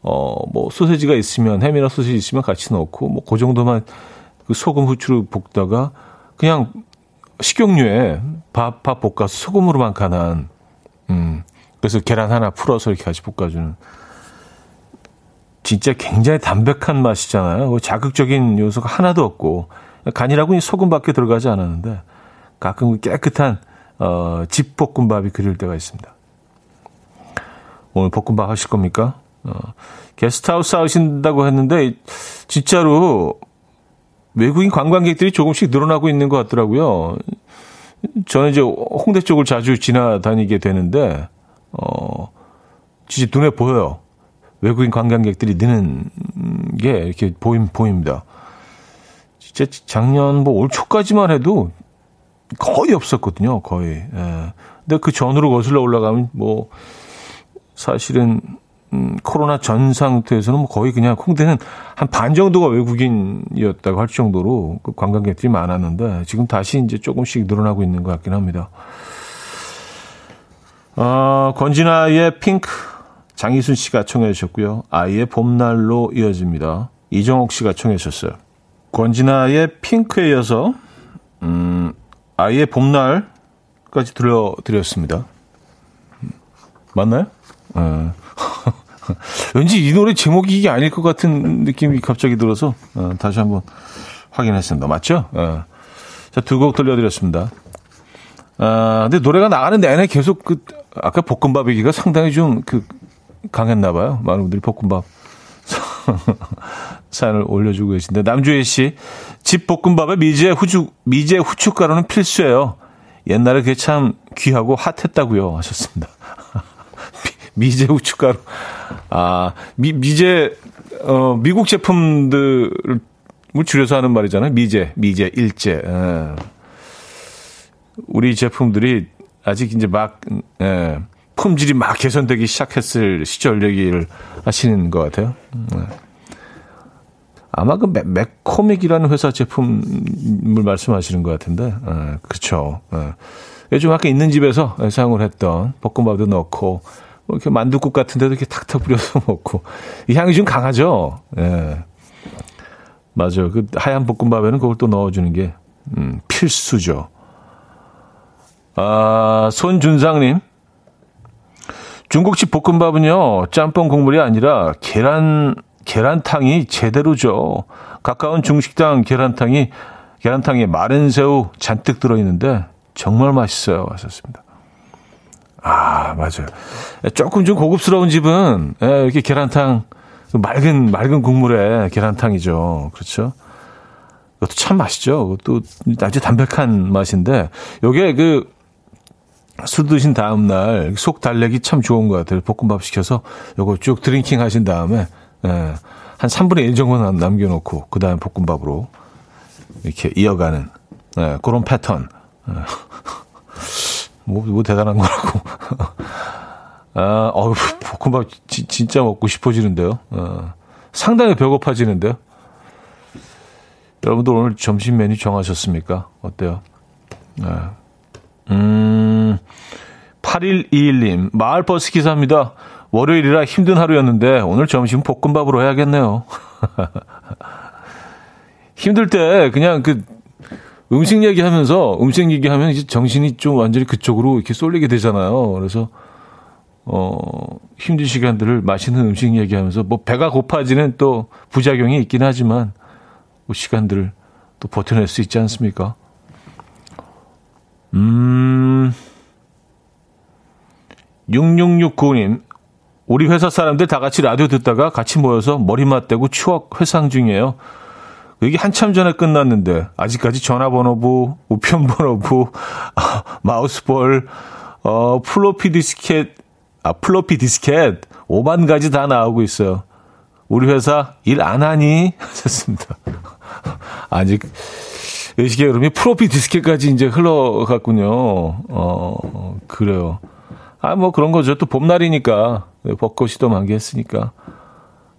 어, 뭐 소세지가 있으면, 햄이나 소세지 있으면 같이 넣고, 뭐 그 정도만 그 소금 후추로 볶다가 그냥 식용유에 밥, 밥 볶아서 소금으로만 간한, 음, 그래서 계란 하나 풀어서 이렇게 같이 볶아주는. 진짜 굉장히 담백한 맛이잖아요. 그 자극적인 요소가 하나도 없고, 간이라고 소금밖에 들어가지 않았는데, 가끔 그 깨끗한, 어, 집 볶음밥이 그릴 때가 있습니다. 오늘 볶음밥 하실 겁니까? 어, 게스트하우스 하신다고 했는데, 진짜로 외국인 관광객들이 조금씩 늘어나고 있는 것 같더라고요. 저는 이제 홍대 쪽을 자주 지나다니게 되는데, 어, 진짜 눈에 보여요. 외국인 관광객들이 느는 게 이렇게 보임, 보입니다. 진짜 작년 뭐 올 초까지만 해도 거의 없었거든요, 거의. 예. 근데 그 전으로 거슬러 올라가면 뭐, 사실은 음, 코로나 전 상태에서는 뭐 거의 그냥 홍대는 한 반 정도가 외국인이었다고 할 정도로 그 관광객들이 많았는데 지금 다시 이제 조금씩 늘어나고 있는 것 같긴 합니다. 어, 권진아의 핑크 장희순 씨가 청해 주셨고요. 아이의 봄날로 이어집니다. 이정옥 씨가 청해 주셨어요. 권진아의 핑크에 이어서 음, 아이의 봄날까지 들려드렸습니다. 맞나요? 어. 왠지 이 노래 제목이 이게 아닐 것 같은 느낌이 갑자기 들어서 어, 다시 한번 확인했습니다. 맞죠? 어. 자, 두 곡 들려드렸습니다. 아, 근데 노래가 나가는 내내 계속 그, 아까 볶음밥 얘기가 상당히 좀 그, 강했나 봐요. 많은 분들이 볶음밥 사연을 올려주고 계신데 남주혜 씨, 집 볶음밥에 미제 후추 미제 후춧가루는 필수예요. 옛날에 그게 참 귀하고 핫했다고요 하셨습니다. 미제 후춧가루. 아, 미, 미제 어 미국 제품들을 줄여서 하는 말이잖아요. 미제, 미제, 일제. 예. 우리 제품들이 아직 이제 막 예, 품질이 막 개선되기 시작했을 시절 얘기를 하시는 것 같아요. 예. 아마 그 맥코믹이라는 회사 제품을 말씀하시는 것 같은데, 예, 그렇죠. 예. 요즘 아까 있는 집에서 사용을 했던 볶음밥도 넣고 뭐 이렇게 만두국 같은 데도 이렇게 탁탁 뿌려서 먹고 이 향이 좀 강하죠. 예. 맞아요. 그 하얀 볶음밥에는 그걸 또 넣어주는 게 음, 필수죠. 아, 손준상님. 중국집 볶음밥은요, 짬뽕 국물이 아니라 계란, 계란탕이 제대로죠. 가까운 중식당 계란탕이, 계란탕에 마른 새우 잔뜩 들어있는데 정말 맛있어요. 하셨습니다. 아, 맞아요. 조금 좀 고급스러운 집은, 예, 이렇게 계란탕, 맑은, 맑은 국물에 계란탕이죠. 그렇죠. 그것도 참 맛있죠. 그것도 아주 담백한 맛인데, 요게 그, 술 드신 다음 날 속 달래기 참 좋은 것 같아요. 볶음밥 시켜서 요거 쭉 drinking 하신 다음에 예, 한 3분의 1 정도는 남겨놓고 그 다음에 볶음밥으로 이렇게 이어가는 예, 그런 패턴. 예. 뭐, 뭐 대단한 거라고. 아, 어우, 볶음밥 지, 진짜 먹고 싶어지는데요. 어, 상당히 배고파지는데요. 여러분들 오늘 점심 메뉴 정하셨습니까? 어때요? 네. 음, 8121님, 마을버스 기사입니다. 월요일이라 힘든 하루였는데 오늘 점심 볶음밥으로 해야겠네요. 힘들 때 그냥 그 음식 얘기하면서 음식 얘기하면 이제 정신이 좀 완전히 그쪽으로 이렇게 쏠리게 되잖아요. 그래서 어 힘든 시간들을 맛있는 음식 얘기하면서 뭐 배가 고파지는 또 부작용이 있긴 하지만 그 시간들을 또 버텨낼 수 있지 않습니까? 음, 6669님, 우리 회사 사람들 다 같이 라디오 듣다가 같이 모여서 머리 맞대고 추억 회상 중이에요. 이게 한참 전에 끝났는데, 아직까지 전화번호부, 우편번호부, 마우스볼, 어, 플로피 디스켓, 아, 플로피 디스켓, 5만 가지 다 나오고 있어요. 우리 회사 일 안 하니? 하셨습니다. 아직, 의식의 흐름이 프로피 디스켓까지 이제 흘러갔군요. 어, 그래요. 아, 뭐 그런 거죠. 또 봄날이니까. 벚꽃이 또 만개했으니까.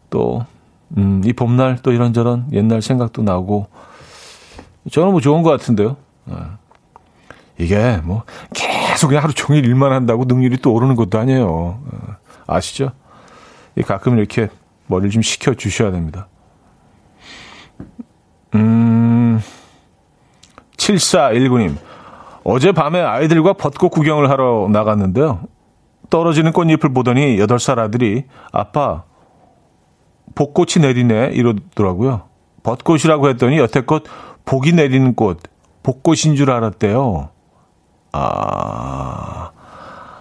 또, 음, 이 봄날 또 이런저런 옛날 생각도 나고. 저는 뭐 좋은 것 같은데요. 어. 이게 뭐 계속 그냥 하루 종일 일만 한다고 능률이 또 오르는 것도 아니에요. 어. 아시죠? 가끔 이렇게 머리를 좀 식혀 주셔야 됩니다. 음, 7419님. 어젯밤에 아이들과 벚꽃 구경을 하러 나갔는데요. 떨어지는 꽃잎을 보더니 8살 아들이 아빠, 벚꽃이 내리네 이러더라고요. 벚꽃이라고 했더니 여태껏 복이 내리는 꽃, 벚꽃인 줄 알았대요. 아,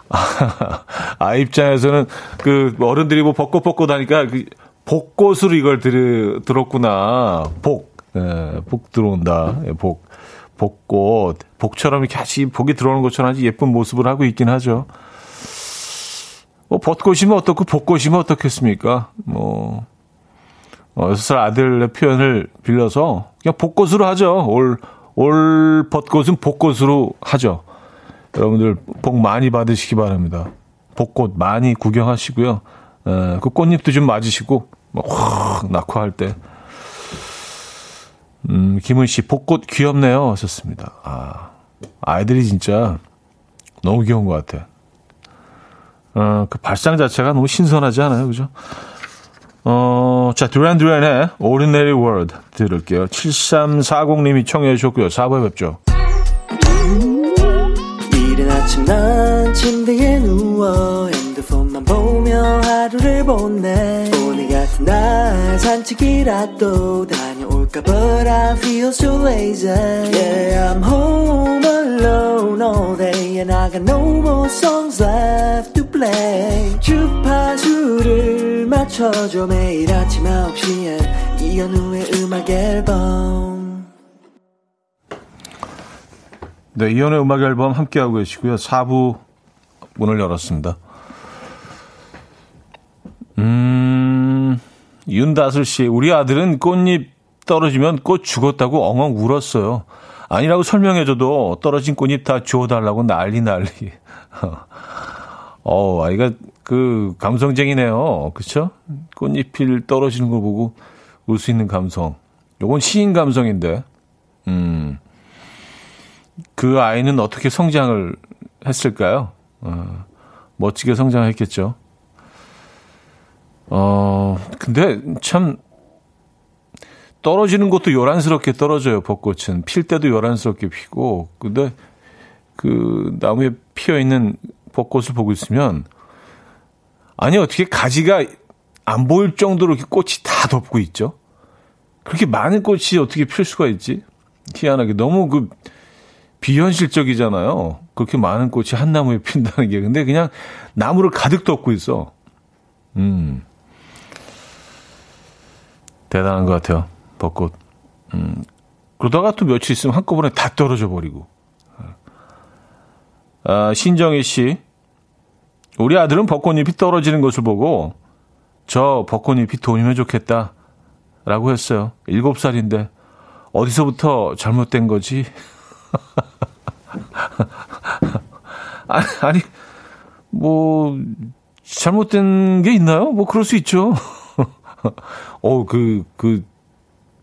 아, 입장에서는 그 어른들이 뭐 벚꽃 벚꽃 하니까 그 복꽃으로 이걸 들, 들었구나. 복, 예, 복 들어온다. 예, 복. 복꽃, 복처럼 이렇게 같이 복이 들어오는 것처럼 아주 예쁜 모습을 하고 있긴 하죠. 뭐, 벚꽃이면 어떻고, 복꽃이면 어떻겠습니까? 뭐, 어, 6살 아들의 표현을 빌려서 그냥 복꽃으로 하죠. 올, 올 벚꽃은 복꽃으로 하죠. 여러분들 복 많이 받으시기 바랍니다. 복꽃 많이 구경하시고요. 에, 그 꽃잎도 좀 맞으시고, 막확 낙화 할 때. 음, 김은 씨, 벚꽃 귀엽네요. 하셨습니다. 아, 아이들이 진짜 너무 귀여운 것 같아. 어, 그 발상 자체가 너무 신선하지 않아요? 그죠? 어, 자, 드란 드란의 Ordinary World 들을게요. 7340님이 청해 주셨고요. 4부에 뵙죠. 이른 아침 난 침대에 누워 핸드폰만 보며 하루를 보내 날 산책이라도 다 볼까 But I feel so lazy Yeah I'm home alone all day And I got no more songs left to play 주파수를 맞춰줘 매일 아침 9시에 이현우의 음악 앨범 네, 이현의 음악 앨범 함께하고 계시고요. 4부 문을 열었습니다. 윤다슬 씨, 우리 아들은 꽃잎 떨어지면 꽃 죽었다고 엉엉 울었어요. 아니라고 설명해줘도 떨어진 꽃잎 다 주워달라고 난리 난리. 어, 아이가 그 감성쟁이네요. 그쵸? 꽃잎이 떨어지는 걸 보고 울 수 있는 감성. 요건 시인 감성인데, 음. 그 아이는 어떻게 성장을 했을까요? 어, 멋지게 성장했겠죠. 어, 근데 참 떨어지는 것도 요란스럽게 떨어져요, 벚꽃은. 필 때도 요란스럽게 피고. 근데 그 나무에 피어 있는 벚꽃을 보고 있으면 아니 어떻게 가지가 안 보일 정도로 이렇게 꽃이 다 덮고 있죠? 그렇게 많은 꽃이 어떻게 필 수가 있지? 희한하게 너무 그 비현실적이잖아요. 그렇게 많은 꽃이 한 나무에 핀다는 게. 근데 그냥 나무를 가득 덮고 있어. 음. 대단한 것 같아요. 벚꽃. 음. 그러다가 또 며칠 있으면 한꺼번에 다 떨어져 버리고. 아, 신정희 씨. 우리 아들은 벚꽃잎이 떨어지는 것을 보고 저 벚꽃잎이 돈이면 좋겠다. 라고 했어요. 일곱 살인데 어디서부터 잘못된 거지? 아니, 아니, 뭐, 잘못된 게 있나요? 뭐, 그럴 수 있죠. 어, 그, 그,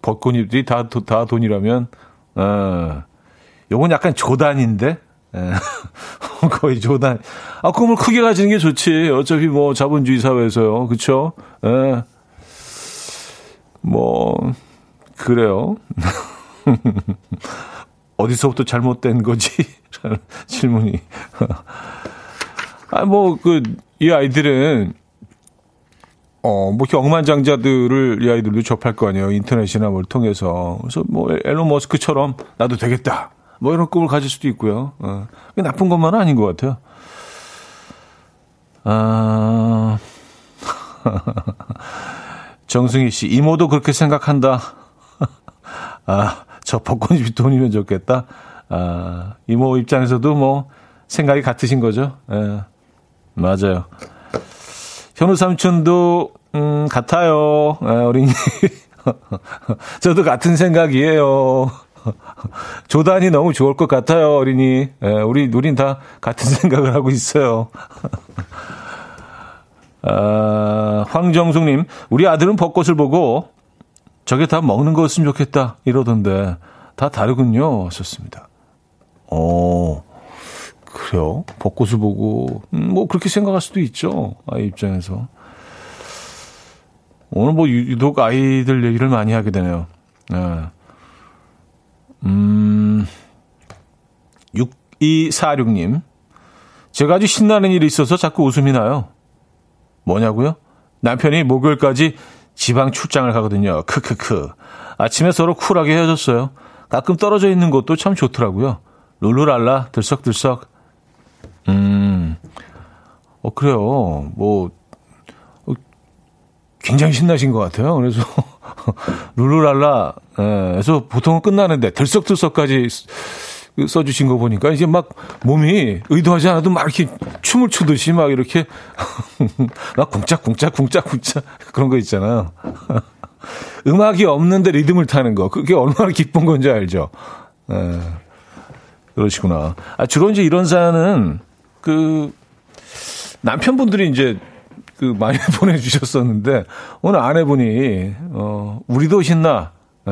벚꽃잎들이 다, 다 돈이라면, 어, 요건 약간 조단인데? 예. 거의 조단. 아, 꿈을 크게 가지는 게 좋지. 어차피 뭐 자본주의 사회에서요. 그쵸? 예. 뭐, 그래요. 어디서부터 잘못된 거지? 질문이. 아, 뭐, 그, 이 아이들은, 어, 뭐, 이렇게 억만장자들을 이 아이들도 접할 거 아니에요. 인터넷이나 뭘 통해서. 그래서 뭐, 앨런 머스크처럼 나도 되겠다. 뭐, 이런 꿈을 가질 수도 있고요. 어, 나쁜 것만은 아닌 것 같아요. 아, 정승희 씨, 이모도 그렇게 생각한다. 아, 저 벚꽃잎이 돈이면 좋겠다. 아, 이모 입장에서도 뭐 생각이 같으신 거죠. 예, 맞아요. 현우 삼촌도 음, 같아요. 예, 어린이. 저도 같은 생각이에요. 조단이 너무 좋을 것 같아요, 어린이. 예, 우리, 우린 다 같은 생각을 하고 있어요. 아, 황정숙님, 우리 아들은 벚꽃을 보고 저게 다 먹는 거였으면 좋겠다 이러던데 다 다르군요. 하셨습니다. 어, 그래요? 벚꽃을 보고 음, 뭐 그렇게 생각할 수도 있죠. 아이 입장에서. 오늘 뭐 유독 아이들 얘기를 많이 하게 되네요. 네. 음, 6246님. 제가 아주 신나는 일이 있어서 자꾸 웃음이 나요. 뭐냐고요? 남편이 목요일까지 지방 출장을 가거든요. 크크크. 아침에 서로 쿨하게 헤어졌어요. 가끔 떨어져 있는 것도 참 좋더라고요. 룰루랄라, 들썩들썩. 음, 어, 그래요. 뭐, 어, 굉장히 신나신 것 같아요. 그래서, 룰루랄라, 에서 보통은 끝나는데, 들썩들썩까지 써주신 거 보니까 이제 막 몸이 의도하지 않아도 막 이렇게 춤을 추듯이 막 이렇게 막 쿵짝쿵짝 쿵짝쿵짝 그런 거 있잖아요. 음악이 없는데 리듬을 타는 거 그게 얼마나 기쁜 건지 알죠. 에, 그러시구나. 아 주로 이제 이런 사연은 그 남편분들이 이제 그 많이 보내주셨었는데 오늘 아내분이 어 우리도 신나, 에,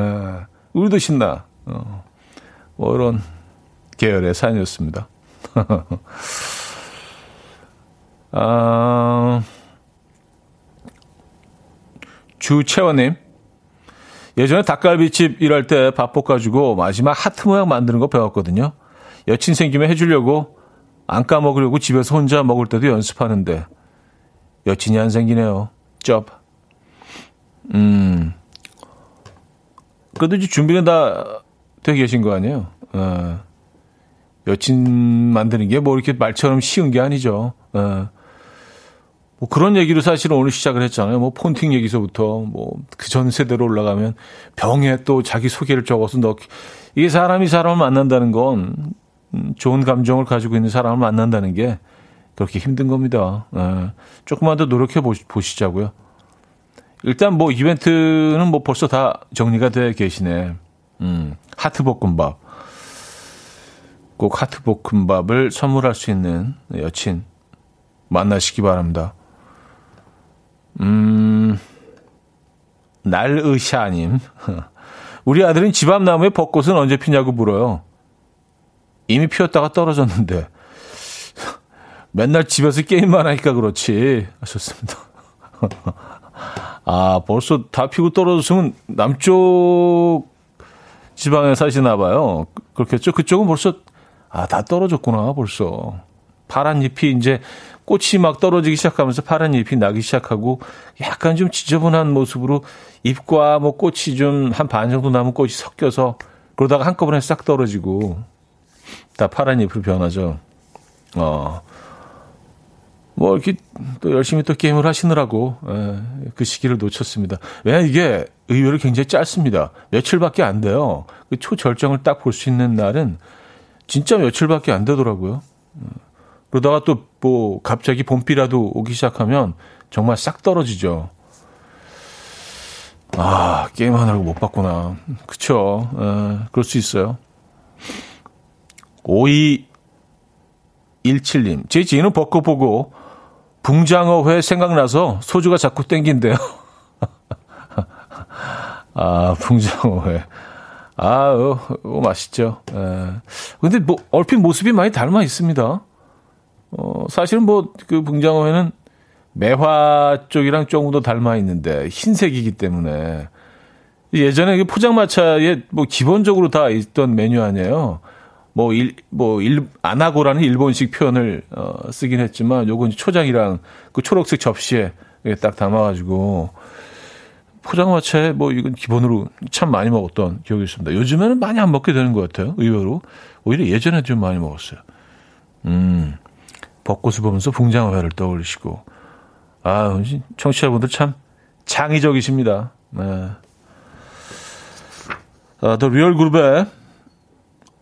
우리도 신나. 어, 뭐 이런 계열의 사연이었습니다. 아, 주채원님. 예전에 닭갈비집 일할 때 밥 볶아주고 마지막 하트 모양 만드는 거 배웠거든요. 여친 생기면 해주려고 안 까먹으려고 집에서 혼자 먹을 때도 연습하는데 여친이 안 생기네요. 쩝. 음. 그래도 이제 준비는 다 되게 계신 거 아니에요? 어. 여친 만드는 게 뭐 이렇게 말처럼 쉬운 게 아니죠. 어. 뭐 그런 얘기로 사실은 오늘 시작을 했잖아요. 뭐 폰팅 얘기서부터 뭐 그 전 세대로 올라가면 병에 또 자기 소개를 적어서 넣 이게 사람이 사람을 만난다는 건 음, 좋은 감정을 가지고 있는 사람을 만난다는 게 그렇게 힘든 겁니다. 예. 조금만 더 노력해 보시, 자고요 일단 뭐 이벤트는 뭐 벌써 다 정리가 돼 계시네. 음, 하트 볶음밥. 꼭 하트 볶음밥을 선물할 수 있는 여친 만나시기 바랍니다. 음, 날의샤님. 우리 아들은 집 앞 나무에 벚꽃은 언제 피냐고 물어요. 이미 피었다가 떨어졌는데. 맨날 집에서 게임만 하니까 그렇지. 하셨습니다. 아, 벌써 다 피고 떨어졌으면 남쪽 지방에 사시나 봐요. 그렇겠죠? 그쪽은 벌써, 아, 다 떨어졌구나, 벌써. 파란 잎이 이제 꽃이 막 떨어지기 시작하면서 파란 잎이 나기 시작하고 약간 좀 지저분한 모습으로 잎과 뭐 꽃이 좀 한 반 정도 남은 꽃이 섞여서 그러다가 한꺼번에 싹 떨어지고 다 파란 잎으로 변하죠. 어. 뭐 이렇게 또 열심히 또 게임을 하시느라고 에, 예, 그 시기를 놓쳤습니다. 왜냐 이게 의외로 굉장히 짧습니다. 며칠밖에 안 돼요. 그 초절정을 딱 볼 수 있는 날은 진짜 며칠밖에 안 되더라고요. 그러다가 또 뭐 갑자기 봄비라도 오기 시작하면 정말 싹 떨어지죠. 아, 게임 하느라고 못 봤구나. 그쵸. 에, 예, 그럴 수 있어요. 5217님. 제 지인은 벚꽃 보고 붕장어회 생각나서 소주가 자꾸 땡긴대요. 아, 붕장어회. 아, 어, 어, 맛있죠. 에. 예. 근데 뭐, 얼핏 모습이 많이 닮아 있습니다. 어, 사실은 뭐, 그 붕장어회는 매화 쪽이랑 조금 더 닮아 있는데, 흰색이기 때문에. 예전에 그 포장마차에 뭐 기본적으로 다 있던 메뉴 아니에요. 뭐, 일, 뭐, 일, 아나고라는 일본식 표현을, 어, 쓰긴 했지만, 요건 초장이랑 그 초록색 접시에 딱 담아가지고, 포장마차에 뭐, 이건 기본으로 참 많이 먹었던 기억이 있습니다. 요즘에는 많이 안 먹게 되는 것 같아요. 의외로. 오히려 예전에 좀 많이 먹었어요. 음, 벚꽃을 보면서 붕장어회를 떠올리시고, 아, 청취자분들 참 창의적이십니다. 네. 아, The Real Group의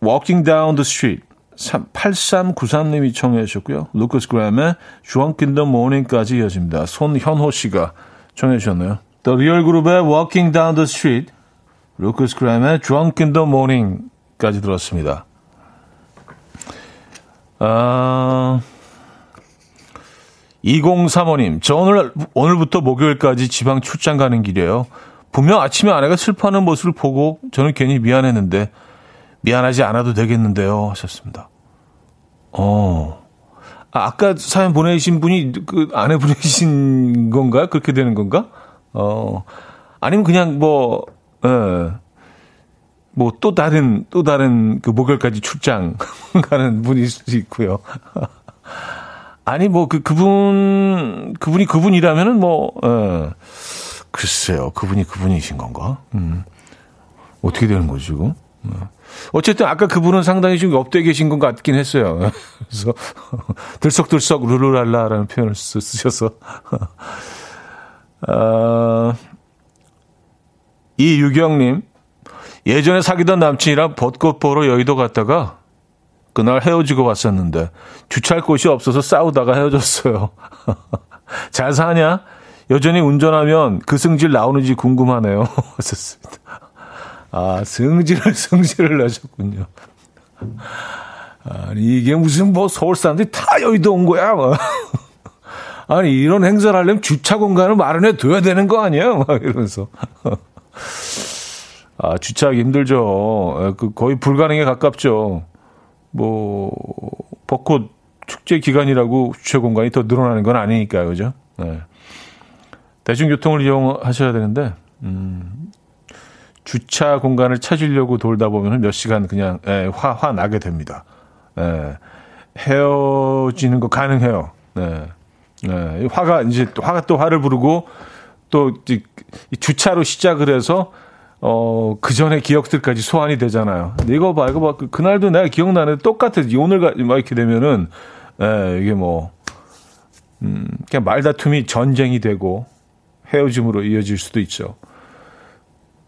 Walking Down the Street 8393님이 청해 주셨고요. 루카스 그레이엄의 Drunk in the Morning까지 이어집니다. 손현호 씨가 청해 주셨네요. The Real 그룹의 Walking Down the Street, 루커스 그램의 Drunk in the Morning까지 들었습니다. 아... 2035님, 저 오늘, 오늘부터 목요일까지 지방 출장 가는 길이에요. 분명 아침에 아내가 슬퍼하는 모습을 보고 저는 괜히 미안했는데, 미안하지 않아도 되겠는데요. 하셨습니다. 어. 아, 아까 사연 보내신 분이 그 아내 보내신 건가요? 그렇게 되는 건가? 어. 아니면 그냥 뭐, 예. 뭐또 다른, 또 다른 그 목요일까지 출장 가는 분일 수도 있고요. 아니, 뭐 그, 그분, 그분이 그분이라면은 뭐, 예. 글쎄요. 그분이 그분이신 건가? 음. 어떻게 되는 거죠, 지금? 어. 어쨌든 아까 그분은 상당히 좀 업돼 계신 것 같긴 했어요. 그래서 들썩들썩 룰루랄라라는 표현을 쓰 셔서 어, 이유경님 예전에 사귀던 남친이랑 벚꽃 보러 여의도 갔다가 그날 헤어지고 왔었는데 주차할 곳이 없어서 싸우다가 헤어졌어요. 잘 사냐? 여전히 운전하면 그 승질 나오는지 궁금하네요. 하셨습니다. 아, 승질을, 승질을 내셨군요. 아니, 이게 무슨 뭐 서울 사람들이 다 여의도 온 거야, 뭐. 아니, 이런 행사를 하려면 주차 공간을 마련해 둬야 되는 거 아니에요? 막 이러면서. 아, 주차하기 힘들죠. 그 거의 불가능에 가깝죠. 뭐, 벚꽃 축제 기간이라고 주차 공간이 더 늘어나는 건 아니니까요. 그죠? 네. 대중교통을 이용하셔야 되는데, 음, 주차 공간을 찾으려고 돌다 보면 몇 시간 그냥 예, 화, 화 나게 됩니다. 예, 헤어지는 거 가능해요. 네. 네. 화가 이제 화가 또 화를 부르고 또 주차로 시작을 해서 어, 그 전에 기억들까지 소환이 되잖아요. 근데 이거 봐, 이거 봐. 그, 그날도 내가 기억나는데 똑같아. 오늘 가, 막 이렇게 되면은, 예, 이게 뭐, 음, 그냥 말다툼이 전쟁이 되고 헤어짐으로 이어질 수도 있죠.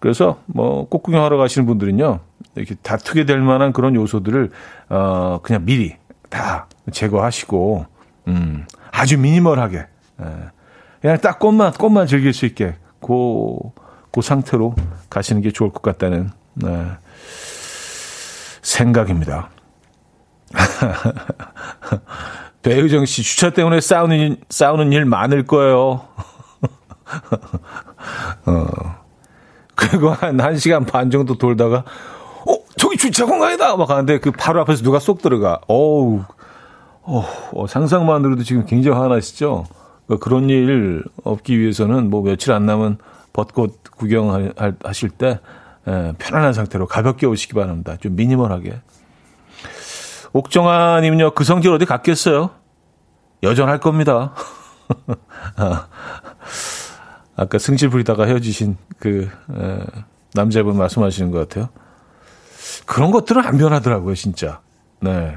그래서 뭐 꽃구경하러 가시는 분들은요 이렇게 다투게 될 만한 그런 요소들을 어 그냥 미리 다 제거하시고 음 아주 미니멀하게 예. 그냥 딱 꽃만 꽃만 즐길 수 있게 고, 그 상태로 가시는 게 좋을 것 같다는 네, 생각입니다. 배우정 씨 주차 때문에 싸우는 싸우는 일 많을 거예요. 어. 그리고 한 1시간 반 정도 돌다가 어, 저기 주차 공간이다 막 하는데 그 바로 앞에서 누가 쏙 들어가. 어우. 어, 어 상상만으로도 지금 굉장히 화나시죠? 그러니까 그런 일 없기 위해서는 뭐 며칠 안 남은 벚꽃 구경하실 때 예, 편안한 상태로 가볍게 오시기 바랍니다. 좀 미니멀하게. 옥정아님은요, 그 성질 어디 갔겠어요? 여전할 겁니다. 아, 아까 승질 부리다가 헤어지신 그 에, 남자분 말씀하시는 것 같아요. 그런 것들은 안 변하더라고요, 진짜. 네.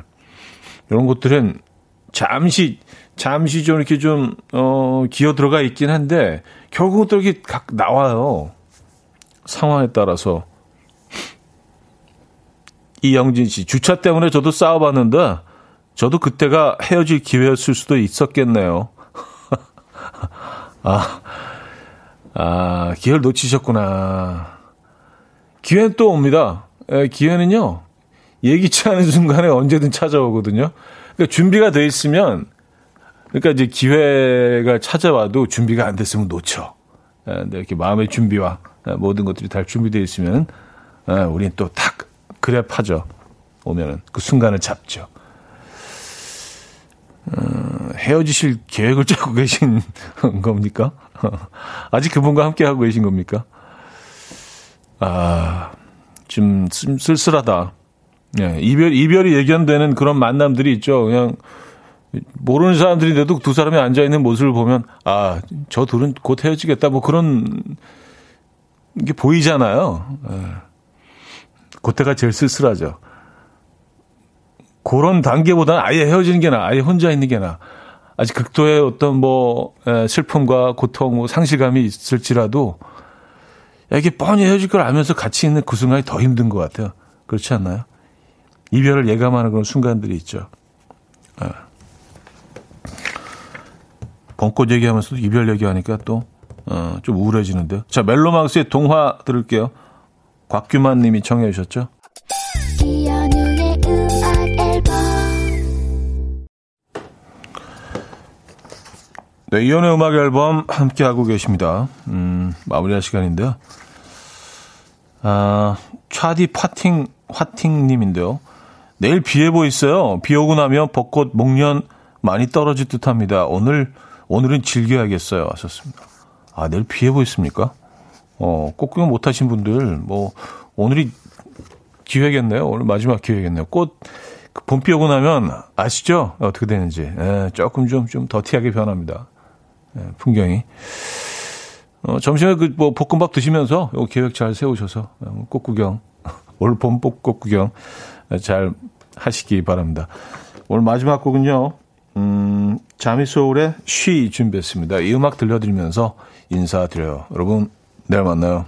이런 것들은 잠시 잠시 좀 이렇게 좀, 어, 기어 들어가 있긴 한데, 결국은 또 이렇게 각 나와요. 상황에 따라서. 이영진 씨, 주차 때문에 저도 싸워봤는데, 저도 그때가 헤어질 기회였을 수도 있었겠네요. 아, 아, 기회를 놓치셨구나. 기회는 또 옵니다. 에, 기회는요, 예기치 않은 순간에 언제든 찾아오거든요. 그러니까 준비가 돼 있으면 그러니까 이제 기회가 찾아와도 준비가 안 됐으면 놓쳐. 근데 이렇게 마음의 준비와 모든 것들이 다 준비되어 있으면 우리는 또탁 그랩하죠. 오면은 그 순간을 잡죠. 어, 헤어지실 계획을 짜고 계신 겁니까? 아직 그분과 함께 하고 계신 겁니까? 아, 좀 쓸쓸하다. 예, 이별, 이별이 예견되는 그런 만남들이 있죠. 그냥 모르는 사람들인데도 두 사람이 앉아 있는 모습을 보면 아, 저 둘은 곧 헤어지겠다 뭐 그런 게 보이잖아요. 예. 그때가 제일 쓸쓸하죠. 그런 단계보다는 아예 헤어지는 게 나아, 아예 혼자 있는 게 나아. 아직 극도의 어떤 뭐 예, 슬픔과 고통, 뭐 상실감이 있을지라도 이게 뻔히 헤어질 걸 알면서 같이 있는 그 순간이 더 힘든 것 같아요. 그렇지 않나요? 이별을 예감하는 그런 순간들이 있죠. 예. 벚꽃 얘기하면서도 이별 얘기하니까 또, 어, 좀 우울해지는데요. 자, 멜로망스의 동화 들을게요. 곽규만 님이 청해 주셨죠? 네, 이연의 음악 앨범 함께하고 계십니다. 음, 마무리할 시간인데요. 아, 차디 파팅, 화팅님인데요. 내일 비 예보 있어요. 비 오고 나면 벚꽃 목련 많이 떨어질 듯 합니다. 오늘 오늘은 즐겨야겠어요. 하셨습니다. 아, 내일 비 예보 있습니까? 어, 꼭 구경 못 하신 분들, 뭐, 오늘이 기회겠네요. 오늘 마지막 기회겠네요. 꽃, 그 봄비 오고 나면 아시죠? 어떻게 되는지. 예, 조금 좀, 좀 더티하게 변합니다. 예, 풍경이. 어, 점심에 그, 뭐, 볶음밥 드시면서 요 계획 잘 세우셔서 어, 꽃 구경, 올 봄 꽃 구경 잘 하시기 바랍니다. 오늘 마지막 곡은요, 음, 자미소울의 쉬 준비했습니다. 이 음악 들려드리면서 인사드려요. 여러분, 내일 만나요.